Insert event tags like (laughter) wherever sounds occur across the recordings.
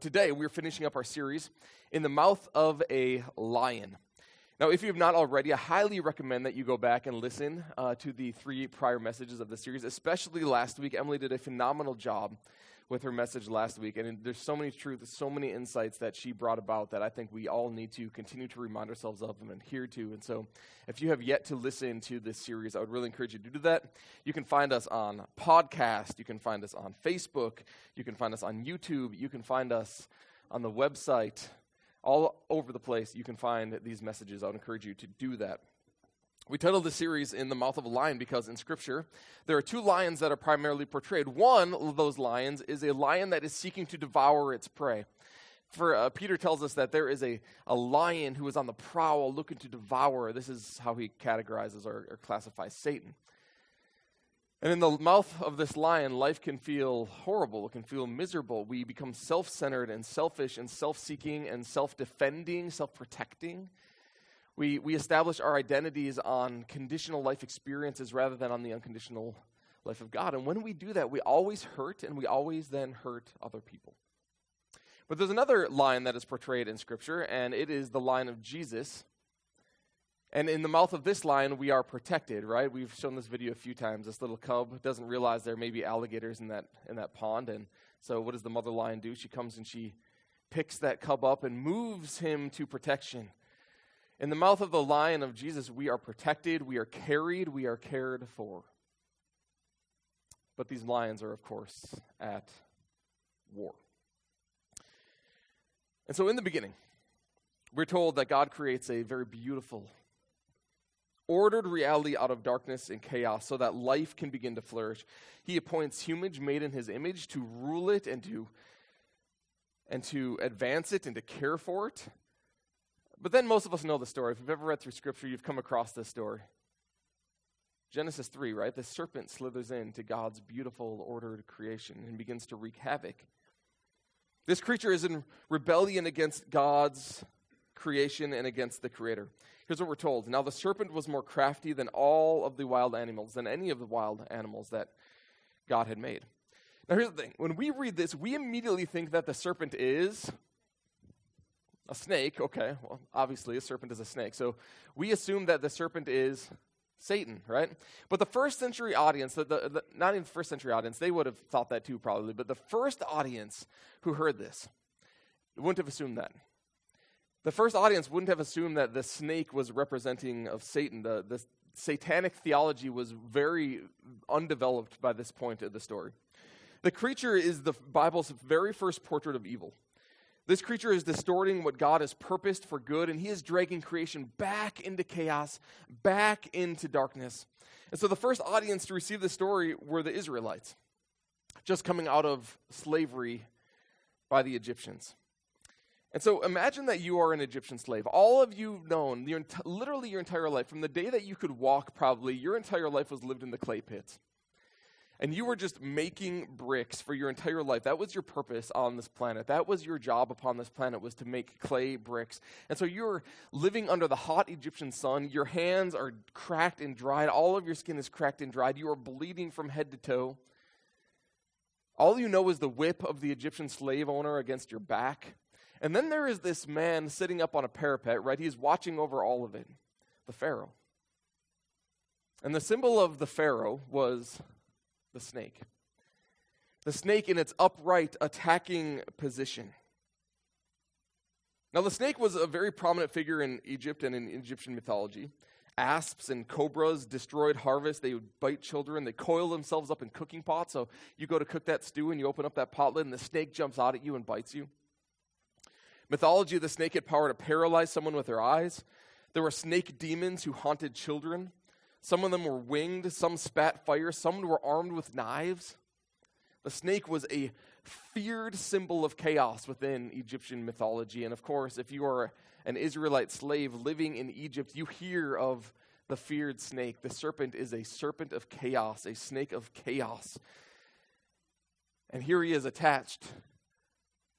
today we're finishing up our series in the mouth of a lion. Now, if you have not already, I highly recommend that you go back and listen uh, to the three prior messages of the series, especially last week. Emily did a phenomenal job with her message last week, and there's so many truths, so many insights that she brought about that I think we all need to continue to remind ourselves of and adhere to. And so, if you have yet to listen to this series, I would really encourage you to do that. You can find us on podcast, you can find us on Facebook, you can find us on YouTube, you can find us on the website. All over the place, you can find these messages. I would encourage you to do that. We titled the series In the Mouth of a Lion because in Scripture, there are two lions that are primarily portrayed. One of those lions is a lion that is seeking to devour its prey. For uh, Peter tells us that there is a, a lion who is on the prowl looking to devour. This is how he categorizes or, or classifies Satan. And in the mouth of this lion, life can feel horrible. It can feel miserable. We become self centered and selfish and self seeking and self defending, self protecting. We, we establish our identities on conditional life experiences rather than on the unconditional life of God. And when we do that, we always hurt and we always then hurt other people. But there's another line that is portrayed in Scripture, and it is the line of Jesus. And in the mouth of this lion, we are protected, right? We've shown this video a few times. This little cub doesn't realize there may be alligators in that, in that pond. And so, what does the mother lion do? She comes and she picks that cub up and moves him to protection. In the mouth of the lion of Jesus, we are protected, we are carried, we are cared for. But these lions are, of course, at war. And so, in the beginning, we're told that God creates a very beautiful, ordered reality out of darkness and chaos so that life can begin to flourish. He appoints humans made in his image to rule it and to and to advance it and to care for it. But then most of us know the story. If you've ever read through Scripture, you've come across this story. Genesis 3, right? The serpent slithers into God's beautiful, ordered creation and begins to wreak havoc. This creature is in rebellion against God's creation and against the Creator. Here's what we're told Now the serpent was more crafty than all of the wild animals, than any of the wild animals that God had made. Now here's the thing when we read this, we immediately think that the serpent is a snake, okay, well, obviously a serpent is a snake. So we assume that the serpent is Satan, right? But the first century audience, the, the, the, not even the first century audience, they would have thought that too probably, but the first audience who heard this wouldn't have assumed that. The first audience wouldn't have assumed that the snake was representing of Satan. The, the satanic theology was very undeveloped by this point of the story. The creature is the Bible's very first portrait of evil. This creature is distorting what God has purposed for good, and he is dragging creation back into chaos, back into darkness. And so the first audience to receive the story were the Israelites, just coming out of slavery by the Egyptians. And so imagine that you are an Egyptian slave. All of you have known, your, literally your entire life, from the day that you could walk, probably, your entire life was lived in the clay pits and you were just making bricks for your entire life. That was your purpose on this planet. That was your job upon this planet was to make clay bricks. And so you're living under the hot egyptian sun. Your hands are cracked and dried. All of your skin is cracked and dried. You are bleeding from head to toe. All you know is the whip of the egyptian slave owner against your back. And then there is this man sitting up on a parapet right? He's watching over all of it the pharaoh. And the symbol of the pharaoh was the snake. The snake in its upright attacking position. Now, the snake was a very prominent figure in Egypt and in Egyptian mythology. Asps and cobras destroyed harvests. They would bite children. They coil themselves up in cooking pots. So you go to cook that stew and you open up that pot lid and the snake jumps out at you and bites you. Mythology, the snake had power to paralyze someone with their eyes. There were snake demons who haunted children. Some of them were winged, some spat fire, some were armed with knives. The snake was a feared symbol of chaos within Egyptian mythology. And of course, if you are an Israelite slave living in Egypt, you hear of the feared snake. The serpent is a serpent of chaos, a snake of chaos. And here he is attached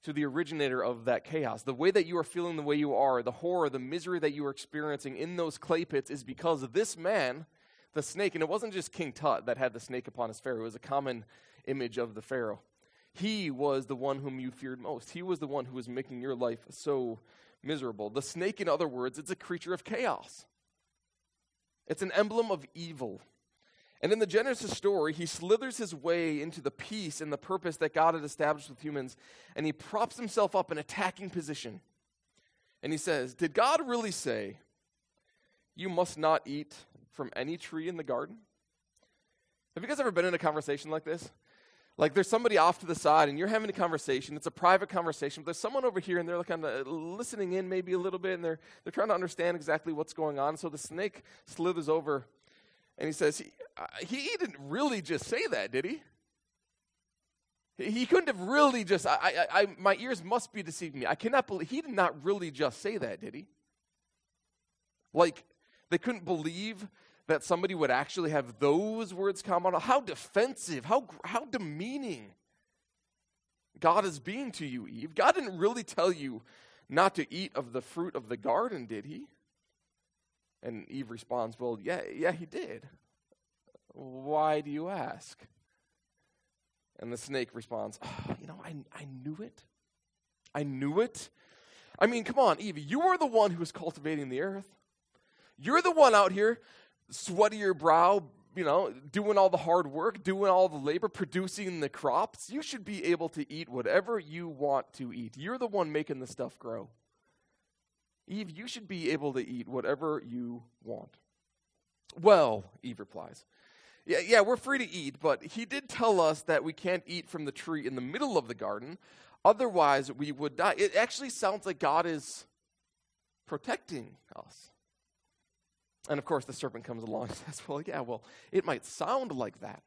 to the originator of that chaos. The way that you are feeling the way you are, the horror, the misery that you are experiencing in those clay pits is because of this man, the snake. And it wasn't just King Tut that had the snake upon his pharaoh, it was a common image of the pharaoh. He was the one whom you feared most. He was the one who was making your life so miserable. The snake, in other words, it's a creature of chaos, it's an emblem of evil. And in the Genesis story, he slithers his way into the peace and the purpose that God had established with humans, and he props himself up in attacking position. And he says, Did God really say, You must not eat from any tree in the garden? Have you guys ever been in a conversation like this? Like there's somebody off to the side and you're having a conversation. It's a private conversation, but there's someone over here and they're kind of listening in maybe a little bit and they're, they're trying to understand exactly what's going on. So the snake slithers over and he says, he, uh, he didn't really just say that, did he? He couldn't have really just, I, I, I, my ears must be deceiving me. I cannot believe, he did not really just say that, did he? Like, they couldn't believe that somebody would actually have those words come out. How defensive, how, how demeaning God is being to you, Eve. God didn't really tell you not to eat of the fruit of the garden, did he? And Eve responds, Well, yeah, yeah, he did. Why do you ask? And the snake responds, oh, You know, I, I knew it. I knew it. I mean, come on, Eve, you are the one who is cultivating the earth. You're the one out here, sweaty your brow, you know, doing all the hard work, doing all the labor, producing the crops. You should be able to eat whatever you want to eat. You're the one making the stuff grow. Eve, you should be able to eat whatever you want. Well, Eve replies, yeah, yeah, we're free to eat, but he did tell us that we can't eat from the tree in the middle of the garden. Otherwise, we would die. It actually sounds like God is protecting us. And of course, the serpent comes along and (laughs) says, Well, yeah, well, it might sound like that.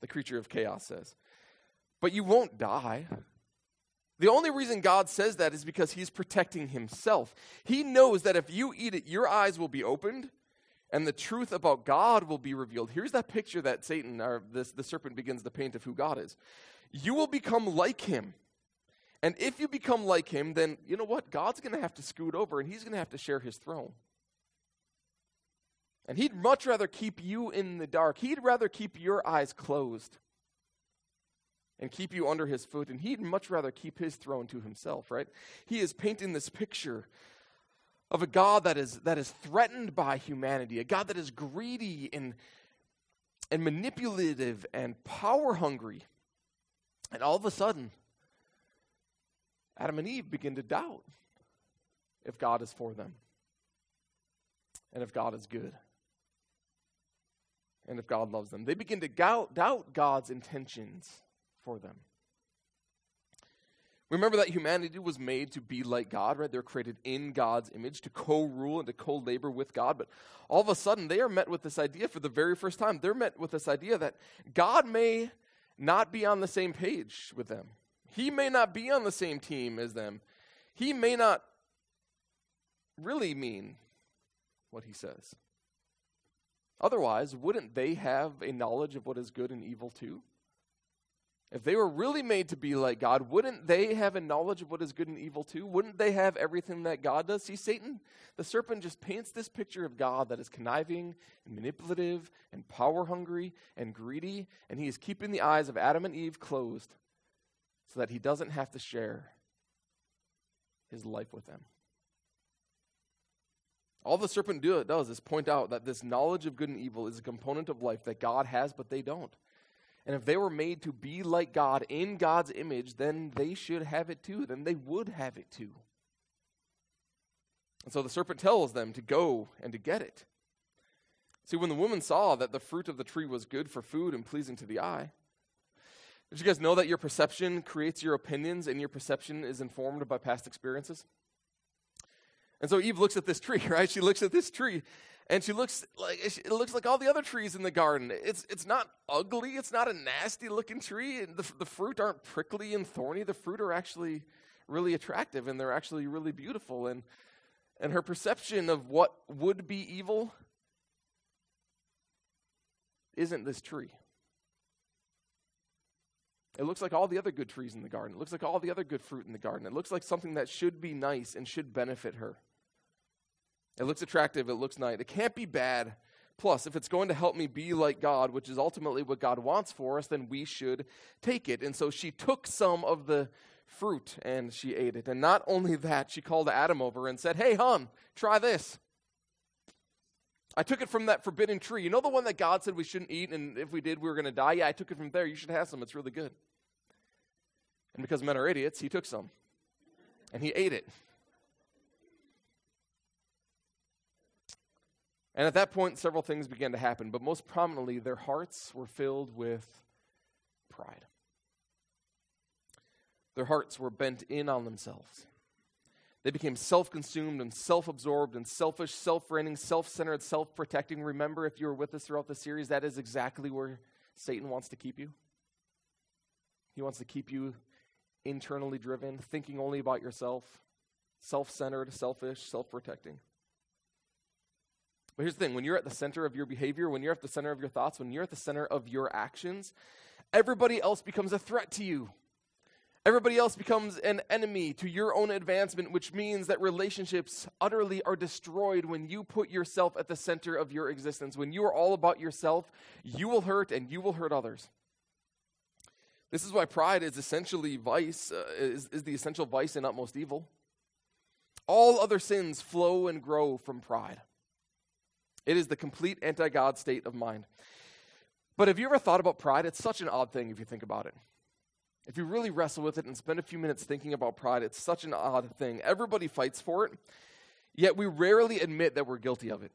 The creature of chaos says, But you won't die. The only reason God says that is because he's protecting himself. He knows that if you eat it, your eyes will be opened and the truth about God will be revealed. Here's that picture that Satan, or this, the serpent, begins to paint of who God is. You will become like him. And if you become like him, then you know what? God's going to have to scoot over and he's going to have to share his throne. And he'd much rather keep you in the dark. He'd rather keep your eyes closed and keep you under his foot. And he'd much rather keep his throne to himself, right? He is painting this picture of a God that is, that is threatened by humanity, a God that is greedy and, and manipulative and power hungry. And all of a sudden, Adam and Eve begin to doubt if God is for them and if God is good and if God loves them. They begin to doubt, doubt God's intentions for them. Remember that humanity was made to be like God, right? They're created in God's image to co rule and to co labor with God. But all of a sudden, they are met with this idea for the very first time. They're met with this idea that God may not be on the same page with them, He may not be on the same team as them. He may not really mean what He says. Otherwise, wouldn't they have a knowledge of what is good and evil too? If they were really made to be like God, wouldn't they have a knowledge of what is good and evil too? Wouldn't they have everything that God does? See, Satan, the serpent, just paints this picture of God that is conniving and manipulative and power hungry and greedy, and he is keeping the eyes of Adam and Eve closed so that he doesn't have to share his life with them. All the serpent do, does is point out that this knowledge of good and evil is a component of life that God has, but they don't. And if they were made to be like God in God's image, then they should have it too. Then they would have it too. And so the serpent tells them to go and to get it. See, when the woman saw that the fruit of the tree was good for food and pleasing to the eye, did you guys know that your perception creates your opinions and your perception is informed by past experiences? And so Eve looks at this tree, (laughs) right? She looks at this tree and she looks like it looks like all the other trees in the garden. It's it's not ugly. It's not a nasty looking tree. The the fruit aren't prickly and thorny. The fruit are actually really attractive and they're actually really beautiful. And and her perception of what would be evil isn't this tree. It looks like all the other good trees in the garden. It looks like all the other good fruit in the garden. It looks like something that should be nice and should benefit her. It looks attractive, it looks nice. It can't be bad, Plus, if it's going to help me be like God, which is ultimately what God wants for us, then we should take it. And so she took some of the fruit and she ate it. And not only that, she called Adam over and said, Hey, hon, try this. I took it from that forbidden tree. You know the one that God said we shouldn't eat, and if we did, we were going to die? Yeah, I took it from there. You should have some. It's really good. And because men are idiots, he took some. And he ate it. And at that point, several things began to happen, but most prominently, their hearts were filled with pride. Their hearts were bent in on themselves. They became self consumed and self absorbed and selfish, self reigning, self centered, self protecting. Remember, if you were with us throughout the series, that is exactly where Satan wants to keep you. He wants to keep you internally driven, thinking only about yourself, self centered, selfish, self protecting. But here's the thing when you're at the center of your behavior, when you're at the center of your thoughts, when you're at the center of your actions, everybody else becomes a threat to you. Everybody else becomes an enemy to your own advancement, which means that relationships utterly are destroyed when you put yourself at the center of your existence. When you are all about yourself, you will hurt and you will hurt others. This is why pride is essentially vice, uh, is, is the essential vice and utmost evil. All other sins flow and grow from pride. It is the complete anti God state of mind. But have you ever thought about pride? It's such an odd thing if you think about it. If you really wrestle with it and spend a few minutes thinking about pride, it's such an odd thing. Everybody fights for it, yet we rarely admit that we're guilty of it.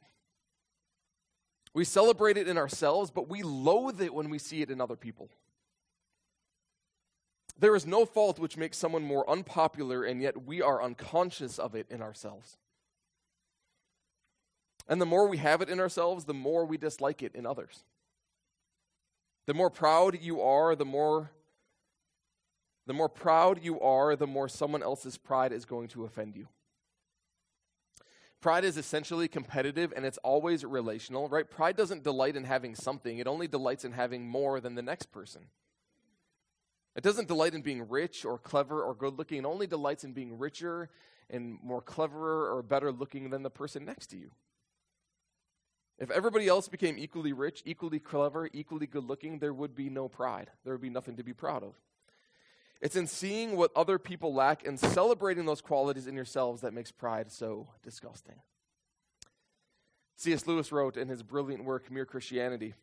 We celebrate it in ourselves, but we loathe it when we see it in other people. There is no fault which makes someone more unpopular, and yet we are unconscious of it in ourselves. And the more we have it in ourselves, the more we dislike it in others. The more proud you are, the more the more proud you are, the more someone else's pride is going to offend you. Pride is essentially competitive and it's always relational, right? Pride doesn't delight in having something, it only delights in having more than the next person. It doesn't delight in being rich or clever or good looking, it only delights in being richer and more cleverer or better looking than the person next to you. If everybody else became equally rich, equally clever, equally good looking, there would be no pride. There would be nothing to be proud of. It's in seeing what other people lack and celebrating those qualities in yourselves that makes pride so disgusting. C.S. Lewis wrote in his brilliant work, Mere Christianity,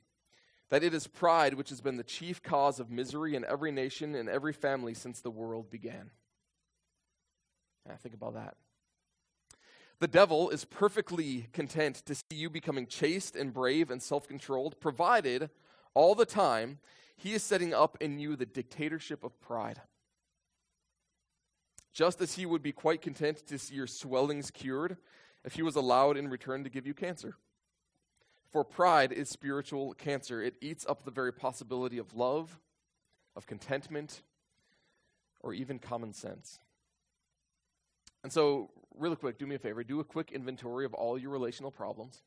that it is pride which has been the chief cause of misery in every nation and every family since the world began. Yeah, think about that. The devil is perfectly content to see you becoming chaste and brave and self controlled, provided all the time he is setting up in you the dictatorship of pride. Just as he would be quite content to see your swellings cured if he was allowed in return to give you cancer. For pride is spiritual cancer. It eats up the very possibility of love, of contentment, or even common sense. And so, really quick, do me a favor do a quick inventory of all your relational problems.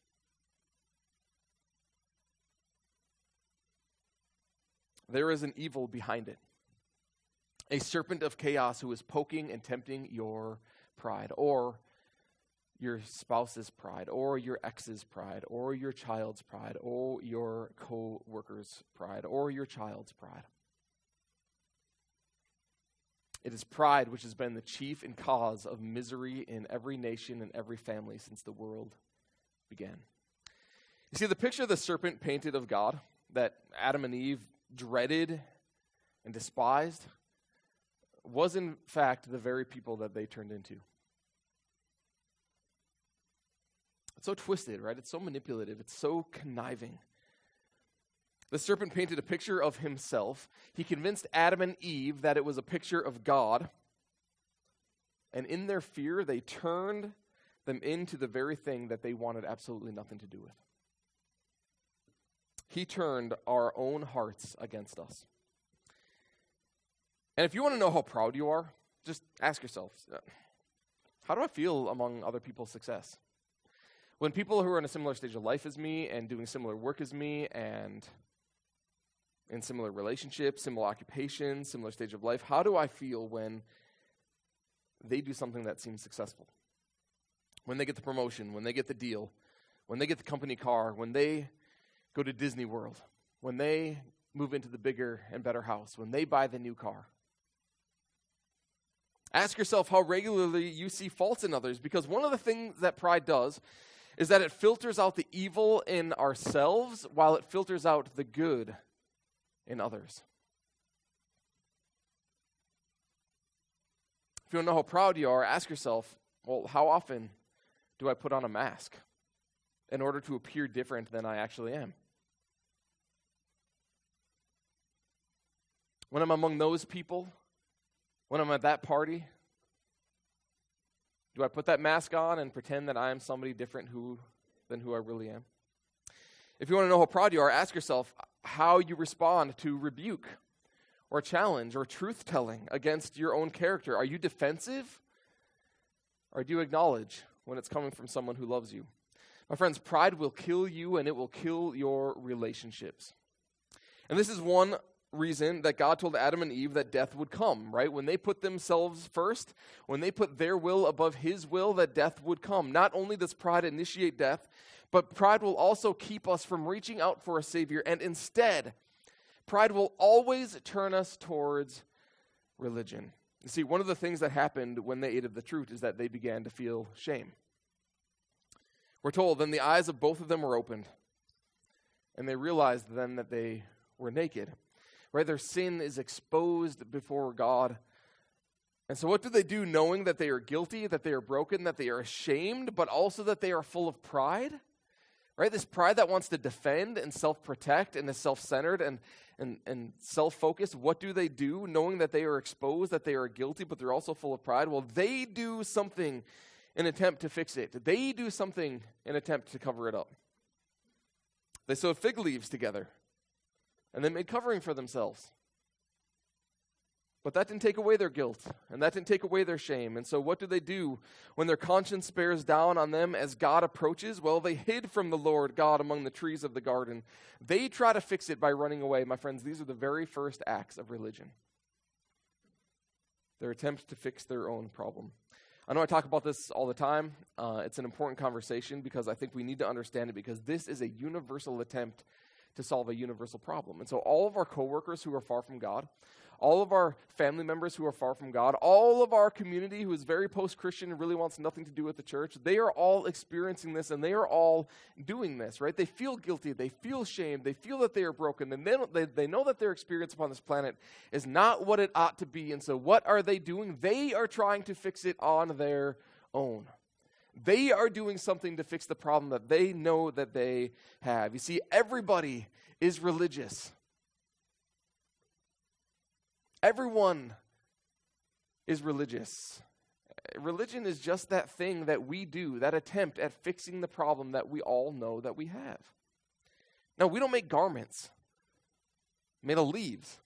There is an evil behind it. A serpent of chaos who is poking and tempting your pride, or your spouse's pride, or your ex's pride, or your child's pride, or your co worker's pride, or your child's pride. It is pride which has been the chief and cause of misery in every nation and every family since the world began. You see, the picture of the serpent painted of God that Adam and Eve dreaded and despised was, in fact, the very people that they turned into. It's so twisted, right? It's so manipulative. It's so conniving. The serpent painted a picture of himself. He convinced Adam and Eve that it was a picture of God. And in their fear, they turned them into the very thing that they wanted absolutely nothing to do with. He turned our own hearts against us. And if you want to know how proud you are, just ask yourself uh, how do I feel among other people's success? When people who are in a similar stage of life as me and doing similar work as me and in similar relationships, similar occupations, similar stage of life, how do I feel when they do something that seems successful? When they get the promotion, when they get the deal, when they get the company car, when they go to Disney World, when they move into the bigger and better house, when they buy the new car. Ask yourself how regularly you see faults in others because one of the things that pride does is that it filters out the evil in ourselves while it filters out the good in others. If you don't know how proud you are, ask yourself, well, how often do I put on a mask in order to appear different than I actually am? When I'm among those people, when I'm at that party, do I put that mask on and pretend that I am somebody different who, than who I really am? If you want to know how proud you are, ask yourself how you respond to rebuke or challenge or truth telling against your own character. Are you defensive? Or do you acknowledge when it's coming from someone who loves you? My friends, pride will kill you and it will kill your relationships. And this is one reason that God told Adam and Eve that death would come, right? When they put themselves first, when they put their will above his will, that death would come. Not only does pride initiate death, but pride will also keep us from reaching out for a Savior. And instead, pride will always turn us towards religion. You see, one of the things that happened when they ate of the fruit is that they began to feel shame. We're told, then the eyes of both of them were opened, and they realized then that they were naked. Right? Their sin is exposed before God. And so, what do they do knowing that they are guilty, that they are broken, that they are ashamed, but also that they are full of pride? Right? This pride that wants to defend and self protect and is self centered and, and, and self focused. What do they do knowing that they are exposed, that they are guilty, but they're also full of pride? Well, they do something in attempt to fix it. They do something in attempt to cover it up. They sew fig leaves together and they made covering for themselves. But that didn't take away their guilt, and that didn't take away their shame. And so, what do they do when their conscience bears down on them as God approaches? Well, they hid from the Lord God among the trees of the garden. They try to fix it by running away. My friends, these are the very first acts of religion. Their attempt to fix their own problem. I know I talk about this all the time. Uh, it's an important conversation because I think we need to understand it because this is a universal attempt to solve a universal problem. And so, all of our coworkers who are far from God, all of our family members who are far from God, all of our community who is very post Christian and really wants nothing to do with the church, they are all experiencing this and they are all doing this, right? They feel guilty, they feel shame, they feel that they are broken, and they, they, they know that their experience upon this planet is not what it ought to be. And so, what are they doing? They are trying to fix it on their own. They are doing something to fix the problem that they know that they have. You see, everybody is religious. Everyone is religious. Religion is just that thing that we do, that attempt at fixing the problem that we all know that we have. Now, we don't make garments made of leaves.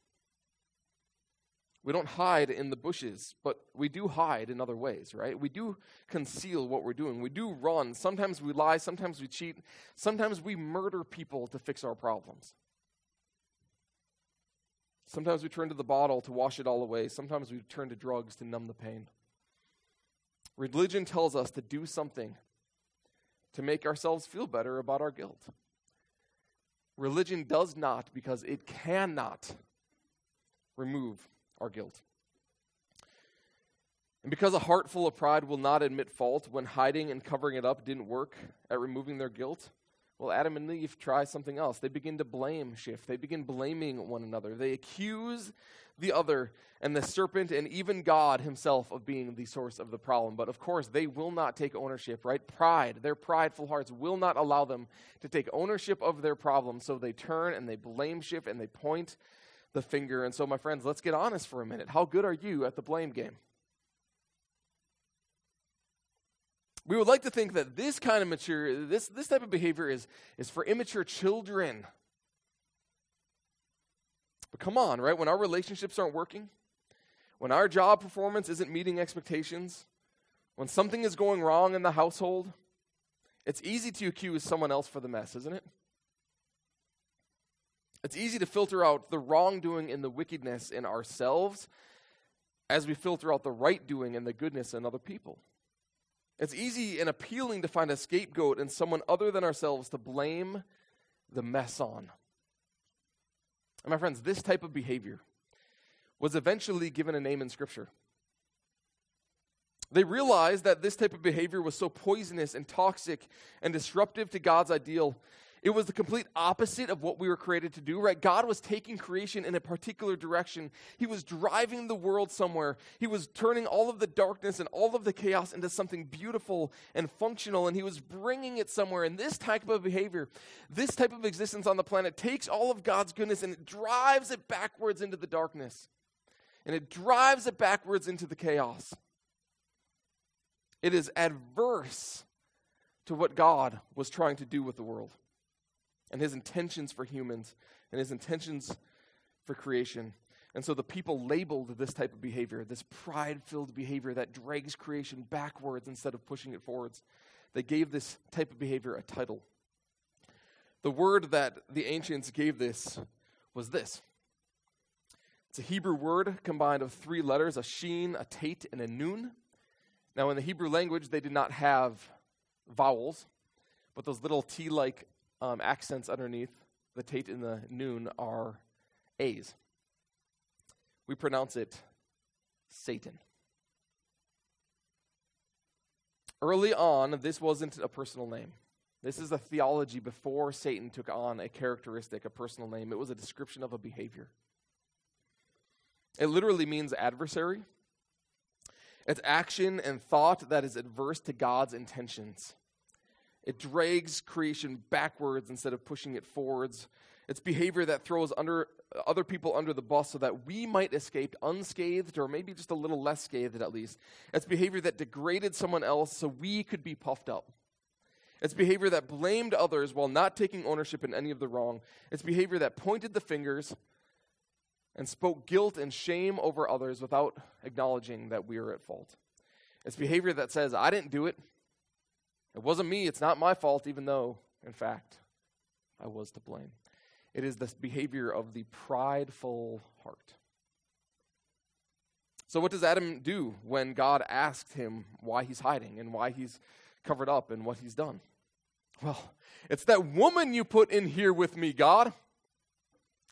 We don't hide in the bushes, but we do hide in other ways, right? We do conceal what we're doing. We do run. Sometimes we lie. Sometimes we cheat. Sometimes we murder people to fix our problems. Sometimes we turn to the bottle to wash it all away. Sometimes we turn to drugs to numb the pain. Religion tells us to do something to make ourselves feel better about our guilt. Religion does not because it cannot remove our guilt. And because a heart full of pride will not admit fault when hiding and covering it up didn't work at removing their guilt, well, Adam and Eve try something else. They begin to blame shift. They begin blaming one another. They accuse the other and the serpent and even God himself of being the source of the problem. But of course, they will not take ownership, right? Pride, their prideful hearts will not allow them to take ownership of their problem. So they turn and they blame shift and they point the finger. And so, my friends, let's get honest for a minute. How good are you at the blame game? We would like to think that this kind of mature, this, this type of behavior is, is for immature children. But come on, right? When our relationships aren't working, when our job performance isn't meeting expectations, when something is going wrong in the household, it's easy to accuse someone else for the mess, isn't it? It's easy to filter out the wrongdoing and the wickedness in ourselves as we filter out the right doing and the goodness in other people. It's easy and appealing to find a scapegoat and someone other than ourselves to blame the mess on. And my friends, this type of behavior was eventually given a name in Scripture. They realized that this type of behavior was so poisonous and toxic and disruptive to God's ideal. It was the complete opposite of what we were created to do, right? God was taking creation in a particular direction. He was driving the world somewhere. He was turning all of the darkness and all of the chaos into something beautiful and functional, and He was bringing it somewhere. And this type of behavior, this type of existence on the planet, takes all of God's goodness and it drives it backwards into the darkness. And it drives it backwards into the chaos. It is adverse to what God was trying to do with the world and his intentions for humans and his intentions for creation. And so the people labeled this type of behavior, this pride filled behavior that drags creation backwards instead of pushing it forwards. They gave this type of behavior a title. The word that the ancients gave this was this it's a Hebrew word combined of three letters a sheen, a tate, and a nun. Now, in the Hebrew language, they did not have vowels, but those little T like um, accents underneath the tate and the noon are A's. We pronounce it Satan. Early on, this wasn't a personal name. This is a theology before Satan took on a characteristic, a personal name. It was a description of a behavior. It literally means adversary. It's action and thought that is adverse to God's intentions. It drags creation backwards instead of pushing it forwards. It's behavior that throws under other people under the bus so that we might escape unscathed or maybe just a little less scathed at least. It's behavior that degraded someone else so we could be puffed up. It's behavior that blamed others while not taking ownership in any of the wrong. It's behavior that pointed the fingers and spoke guilt and shame over others without acknowledging that we are at fault. It's behavior that says, I didn't do it. It wasn't me. It's not my fault, even though, in fact, I was to blame. It is the behavior of the prideful heart. So, what does Adam do when God asks him why he's hiding and why he's covered up and what he's done? Well, it's that woman you put in here with me, God.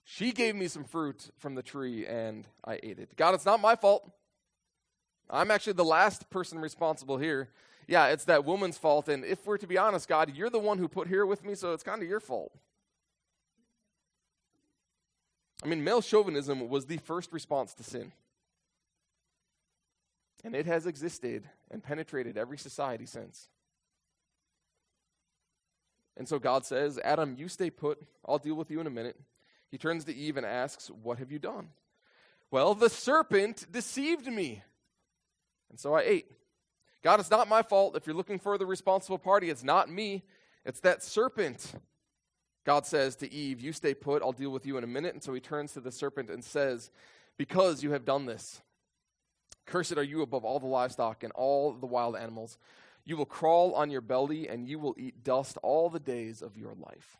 She gave me some fruit from the tree and I ate it. God, it's not my fault. I'm actually the last person responsible here. Yeah, it's that woman's fault. And if we're to be honest, God, you're the one who put here with me, so it's kind of your fault. I mean, male chauvinism was the first response to sin. And it has existed and penetrated every society since. And so God says, Adam, you stay put. I'll deal with you in a minute. He turns to Eve and asks, What have you done? Well, the serpent deceived me. And so I ate. God, it's not my fault. If you're looking for the responsible party, it's not me, it's that serpent. God says to Eve, You stay put, I'll deal with you in a minute. And so he turns to the serpent and says, Because you have done this, cursed are you above all the livestock and all the wild animals. You will crawl on your belly, and you will eat dust all the days of your life.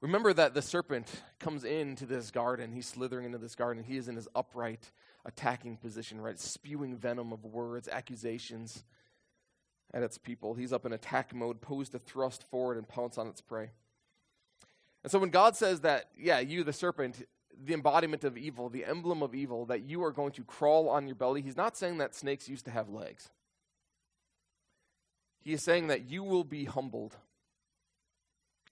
Remember that the serpent comes into this garden. He's slithering into this garden. He is in his upright attacking position, right? Spewing venom of words, accusations at its people. He's up in attack mode, posed to thrust forward and pounce on its prey. And so when God says that, yeah, you, the serpent, the embodiment of evil, the emblem of evil, that you are going to crawl on your belly, he's not saying that snakes used to have legs. He is saying that you will be humbled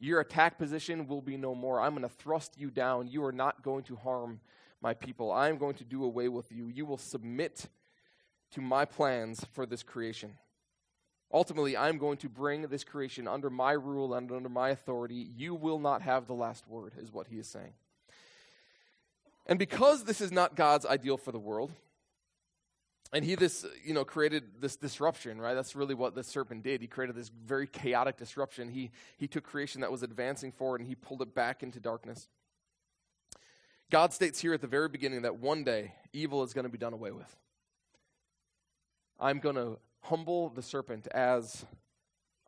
your attack position will be no more. I'm going to thrust you down. You are not going to harm my people. I am going to do away with you. You will submit to my plans for this creation. Ultimately, I'm going to bring this creation under my rule and under my authority. You will not have the last word, is what he is saying. And because this is not God's ideal for the world, and he this you know created this disruption right that's really what the serpent did he created this very chaotic disruption he he took creation that was advancing forward and he pulled it back into darkness god states here at the very beginning that one day evil is going to be done away with. I'm going to humble the serpent as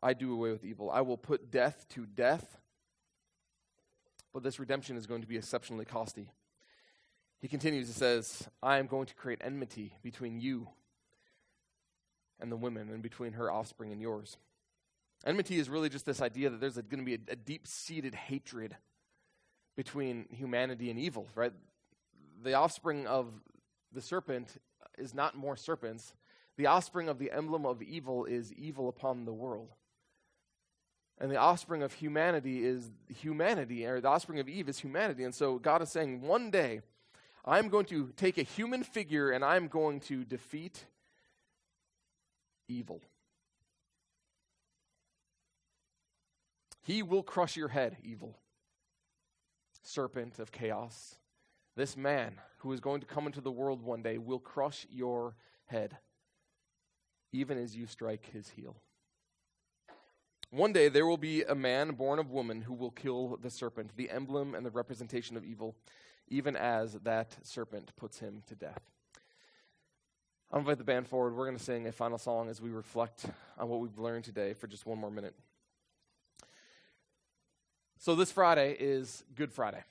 i do away with evil. I will put death to death but this redemption is going to be exceptionally costly. He continues, he says, I am going to create enmity between you and the women, and between her offspring and yours. Enmity is really just this idea that there's going to be a, a deep seated hatred between humanity and evil, right? The offspring of the serpent is not more serpents. The offspring of the emblem of evil is evil upon the world. And the offspring of humanity is humanity, or the offspring of Eve is humanity. And so God is saying, one day, I'm going to take a human figure and I'm going to defeat evil. He will crush your head, evil. Serpent of chaos. This man who is going to come into the world one day will crush your head, even as you strike his heel. One day there will be a man born of woman who will kill the serpent, the emblem and the representation of evil, even as that serpent puts him to death. I'll invite the band forward. We're going to sing a final song as we reflect on what we've learned today for just one more minute. So, this Friday is Good Friday.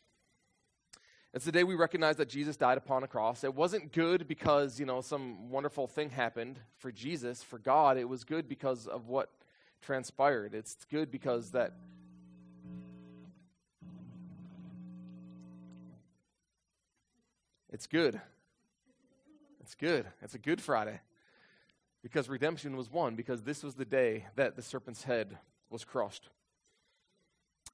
It's the day we recognize that Jesus died upon a cross. It wasn't good because, you know, some wonderful thing happened for Jesus, for God. It was good because of what transpired. It's good because that It's good. It's good. It's a good Friday. Because redemption was won, because this was the day that the serpent's head was crushed.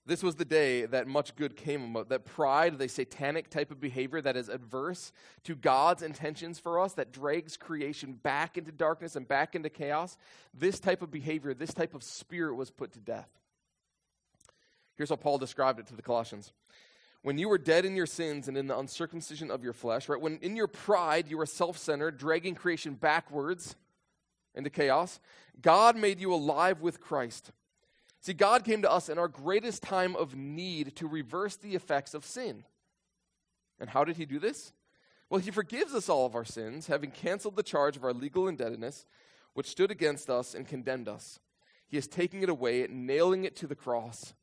This was the day that much good came about. That pride, the satanic type of behavior that is adverse to God's intentions for us, that drags creation back into darkness and back into chaos, this type of behavior, this type of spirit was put to death. Here's how Paul described it to the Colossians. When you were dead in your sins and in the uncircumcision of your flesh, right? When in your pride you were self centered, dragging creation backwards into chaos, God made you alive with Christ. See, God came to us in our greatest time of need to reverse the effects of sin. And how did He do this? Well, He forgives us all of our sins, having canceled the charge of our legal indebtedness, which stood against us and condemned us. He is taking it away, nailing it to the cross.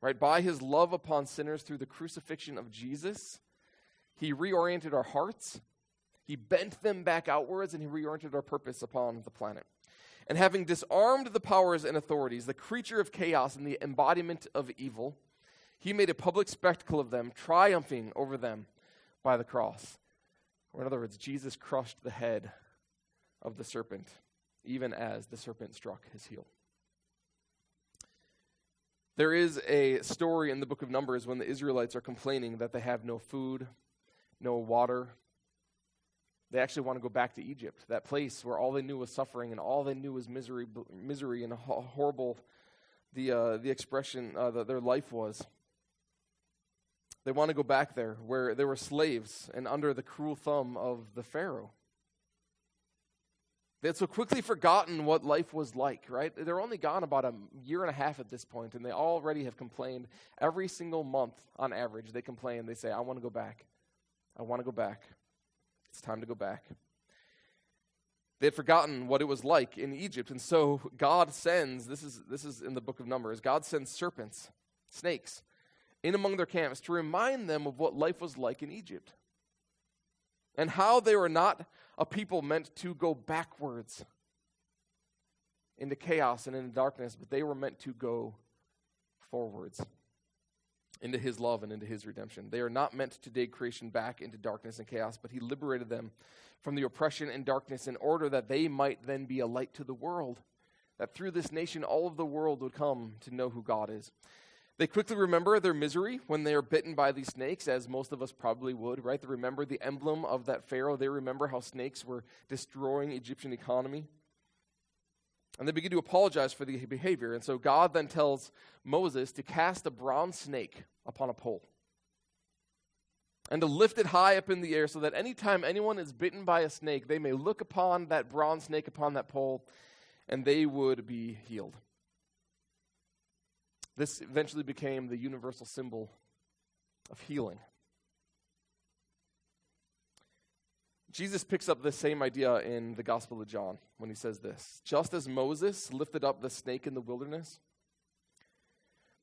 Right? By His love upon sinners through the crucifixion of Jesus, He reoriented our hearts, He bent them back outwards, and He reoriented our purpose upon the planet. And having disarmed the powers and authorities, the creature of chaos and the embodiment of evil, he made a public spectacle of them, triumphing over them by the cross. Or, in other words, Jesus crushed the head of the serpent, even as the serpent struck his heel. There is a story in the book of Numbers when the Israelites are complaining that they have no food, no water, they actually want to go back to Egypt, that place where all they knew was suffering and all they knew was misery, misery and horrible the, uh, the expression uh, that their life was. They want to go back there where they were slaves and under the cruel thumb of the Pharaoh. They had so quickly forgotten what life was like, right? They're only gone about a year and a half at this point, and they already have complained every single month on average. They complain, they say, I want to go back. I want to go back. It's time to go back. They had forgotten what it was like in Egypt, and so God sends this is, this is in the book of Numbers God sends serpents, snakes, in among their camps to remind them of what life was like in Egypt and how they were not a people meant to go backwards into chaos and into darkness, but they were meant to go forwards into his love and into his redemption. They are not meant to dig creation back into darkness and chaos, but he liberated them from the oppression and darkness in order that they might then be a light to the world. That through this nation, all of the world would come to know who God is. They quickly remember their misery when they are bitten by these snakes, as most of us probably would, right? They remember the emblem of that Pharaoh. They remember how snakes were destroying Egyptian economy. And they begin to apologize for the behavior. And so God then tells Moses to cast a bronze snake upon a pole and to lift it high up in the air so that anytime anyone is bitten by a snake, they may look upon that bronze snake upon that pole and they would be healed. This eventually became the universal symbol of healing. Jesus picks up the same idea in the Gospel of John when he says this Just as Moses lifted up the snake in the wilderness,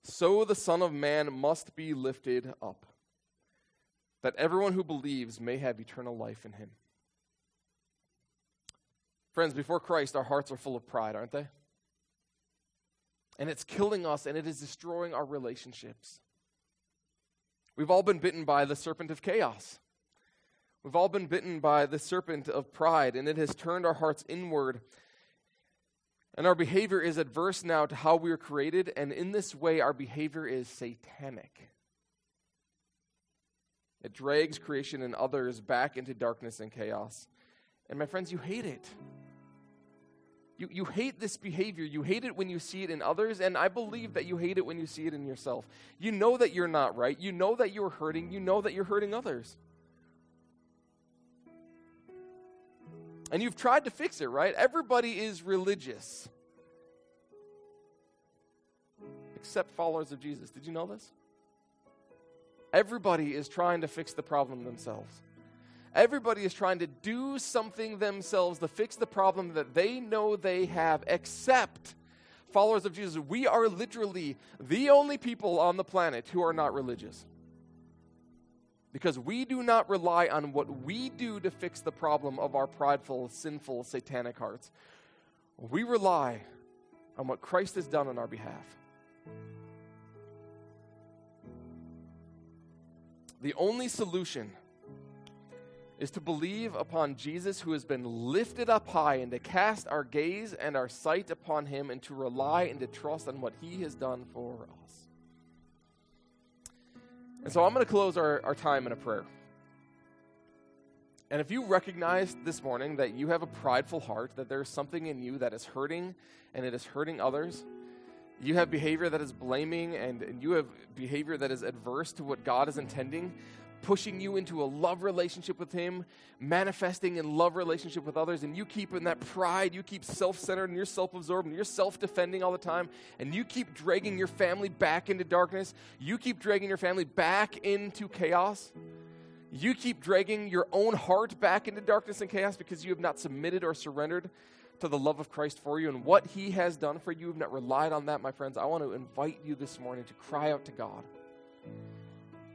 so the Son of Man must be lifted up, that everyone who believes may have eternal life in him. Friends, before Christ, our hearts are full of pride, aren't they? And it's killing us and it is destroying our relationships. We've all been bitten by the serpent of chaos. We've all been bitten by the serpent of pride, and it has turned our hearts inward. And our behavior is adverse now to how we were created, and in this way, our behavior is satanic. It drags creation and others back into darkness and chaos. And my friends, you hate it. You, you hate this behavior. You hate it when you see it in others, and I believe that you hate it when you see it in yourself. You know that you're not right. You know that you're hurting. You know that you're hurting others. And you've tried to fix it, right? Everybody is religious, except followers of Jesus. Did you know this? Everybody is trying to fix the problem themselves. Everybody is trying to do something themselves to fix the problem that they know they have, except followers of Jesus. We are literally the only people on the planet who are not religious. Because we do not rely on what we do to fix the problem of our prideful, sinful, satanic hearts. We rely on what Christ has done on our behalf. The only solution is to believe upon Jesus who has been lifted up high and to cast our gaze and our sight upon him and to rely and to trust on what he has done for us. And so I'm going to close our, our time in a prayer. And if you recognize this morning that you have a prideful heart, that there's something in you that is hurting and it is hurting others, you have behavior that is blaming and, and you have behavior that is adverse to what God is intending, pushing you into a love relationship with Him, manifesting in love relationship with others, and you keep in that pride, you keep self centered and you're self absorbed and you're self defending all the time, and you keep dragging your family back into darkness, you keep dragging your family back into chaos. You keep dragging your own heart back into darkness and chaos because you have not submitted or surrendered to the love of Christ for you and what He has done for you. You've not relied on that, my friends. I want to invite you this morning to cry out to God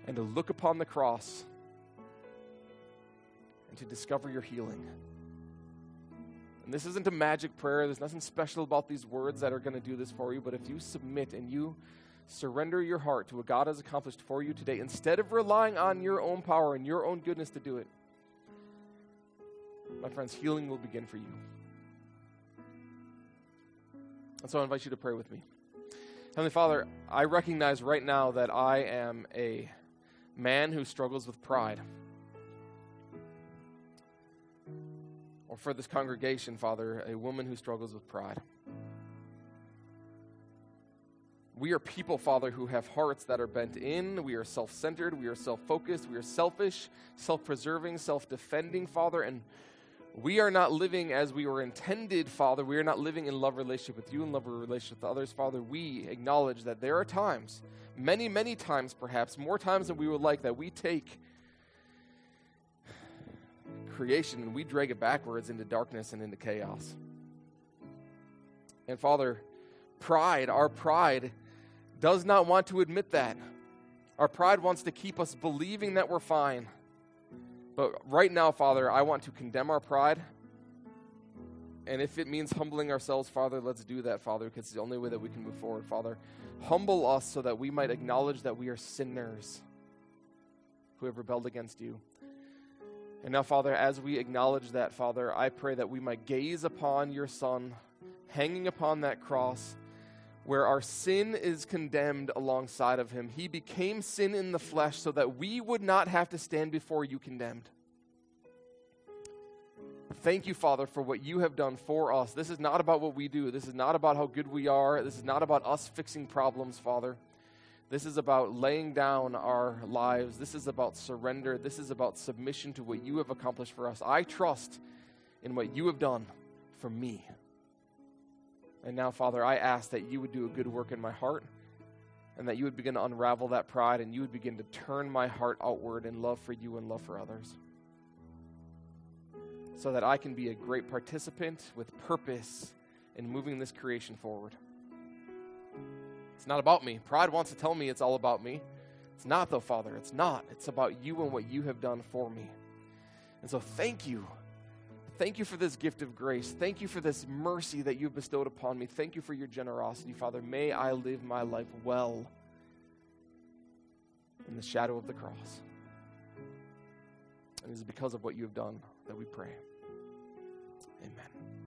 and to look upon the cross and to discover your healing. And this isn't a magic prayer. There's nothing special about these words that are going to do this for you. But if you submit and you surrender your heart to what God has accomplished for you today, instead of relying on your own power and your own goodness to do it, my friends, healing will begin for you. And so I invite you to pray with me. Heavenly Father, I recognize right now that I am a man who struggles with pride. Or for this congregation, Father, a woman who struggles with pride. We are people, Father, who have hearts that are bent in. We are self centered. We are self focused. We are selfish, self preserving, self defending, Father. And we are not living as we were intended, Father. We are not living in love relationship with you and love relationship with others, Father. We acknowledge that there are times, many, many times perhaps, more times than we would like, that we take creation and we drag it backwards into darkness and into chaos. And Father, pride, our pride, does not want to admit that. Our pride wants to keep us believing that we're fine but right now, Father, I want to condemn our pride. And if it means humbling ourselves, Father, let's do that, Father, because it's the only way that we can move forward, Father. Humble us so that we might acknowledge that we are sinners who have rebelled against you. And now, Father, as we acknowledge that, Father, I pray that we might gaze upon your Son hanging upon that cross where our sin is condemned alongside of him. He became sin in the flesh so that we would not have to stand before you condemned. Thank you, Father, for what you have done for us. This is not about what we do. This is not about how good we are. This is not about us fixing problems, Father. This is about laying down our lives. This is about surrender. This is about submission to what you have accomplished for us. I trust in what you have done for me. And now, Father, I ask that you would do a good work in my heart and that you would begin to unravel that pride and you would begin to turn my heart outward in love for you and love for others. So that I can be a great participant with purpose in moving this creation forward. It's not about me. Pride wants to tell me it's all about me. It's not, though, Father. It's not. It's about you and what you have done for me. And so, thank you Thank you for this gift of grace. Thank you for this mercy that you've bestowed upon me. Thank you for your generosity, Father. May I live my life well in the shadow of the cross. And it is because of what you have done that we pray. Amen.